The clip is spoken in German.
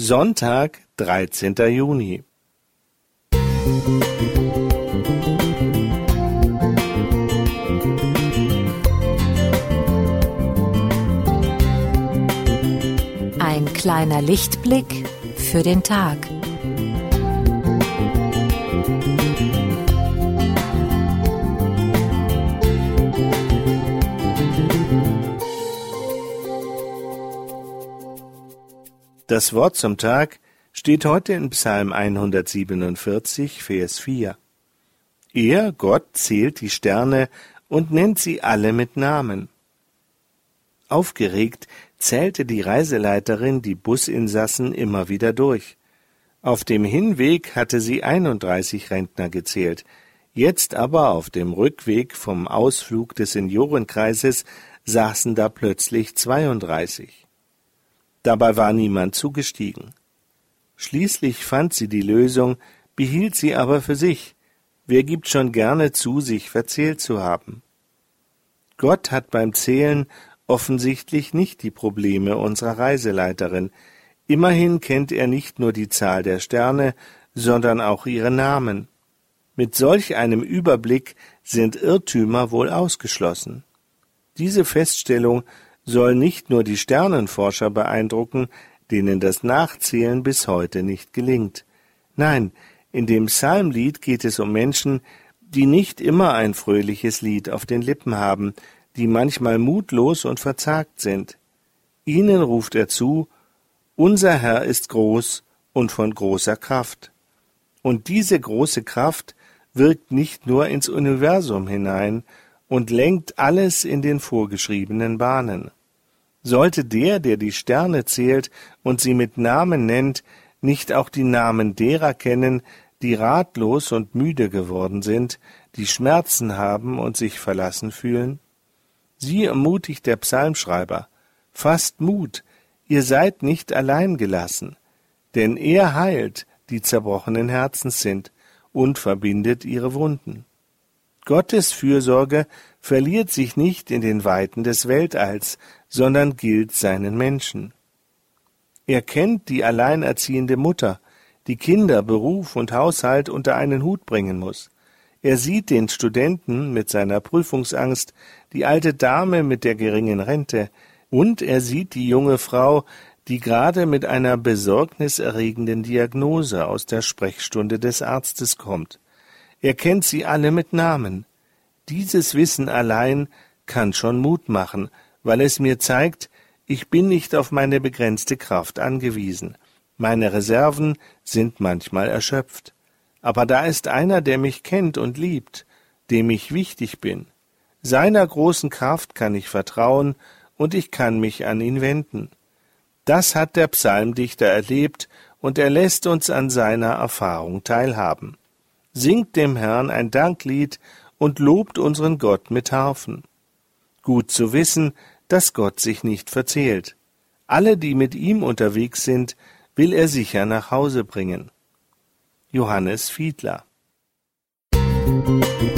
Sonntag, 13. Juni. Ein kleiner Lichtblick für den Tag. Das Wort zum Tag steht heute in Psalm 147, Vers 4. Er, Gott, zählt die Sterne und nennt sie alle mit Namen. Aufgeregt zählte die Reiseleiterin die Businsassen immer wieder durch. Auf dem Hinweg hatte sie 31 Rentner gezählt, jetzt aber auf dem Rückweg vom Ausflug des Seniorenkreises saßen da plötzlich 32. Dabei war niemand zugestiegen. Schließlich fand sie die Lösung, behielt sie aber für sich. Wer gibt schon gerne zu, sich verzählt zu haben? Gott hat beim Zählen offensichtlich nicht die Probleme unserer Reiseleiterin. Immerhin kennt er nicht nur die Zahl der Sterne, sondern auch ihre Namen. Mit solch einem Überblick sind Irrtümer wohl ausgeschlossen. Diese Feststellung soll nicht nur die Sternenforscher beeindrucken, denen das Nachzählen bis heute nicht gelingt. Nein, in dem Psalmlied geht es um Menschen, die nicht immer ein fröhliches Lied auf den Lippen haben, die manchmal mutlos und verzagt sind. Ihnen ruft er zu, unser Herr ist groß und von großer Kraft. Und diese große Kraft wirkt nicht nur ins Universum hinein und lenkt alles in den vorgeschriebenen Bahnen. Sollte der, der die Sterne zählt und sie mit Namen nennt, nicht auch die Namen derer kennen, die ratlos und müde geworden sind, die Schmerzen haben und sich verlassen fühlen? Sie ermutigt der Psalmschreiber, fasst Mut, ihr seid nicht allein gelassen, denn er heilt, die zerbrochenen Herzens sind, und verbindet ihre Wunden. Gottes Fürsorge verliert sich nicht in den Weiten des Weltalls, sondern gilt seinen Menschen. Er kennt die alleinerziehende Mutter, die Kinder, Beruf und Haushalt unter einen Hut bringen muss. Er sieht den Studenten mit seiner Prüfungsangst, die alte Dame mit der geringen Rente, und er sieht die junge Frau, die gerade mit einer besorgniserregenden Diagnose aus der Sprechstunde des Arztes kommt. Er kennt sie alle mit Namen. Dieses Wissen allein kann schon Mut machen, weil es mir zeigt, ich bin nicht auf meine begrenzte Kraft angewiesen. Meine Reserven sind manchmal erschöpft. Aber da ist einer, der mich kennt und liebt, dem ich wichtig bin. Seiner großen Kraft kann ich vertrauen und ich kann mich an ihn wenden. Das hat der Psalmdichter erlebt und er lässt uns an seiner Erfahrung teilhaben. Singt dem Herrn ein Danklied und lobt unseren Gott mit Harfen. Gut zu wissen, dass Gott sich nicht verzählt. Alle, die mit ihm unterwegs sind, will er sicher nach Hause bringen. Johannes Fiedler Musik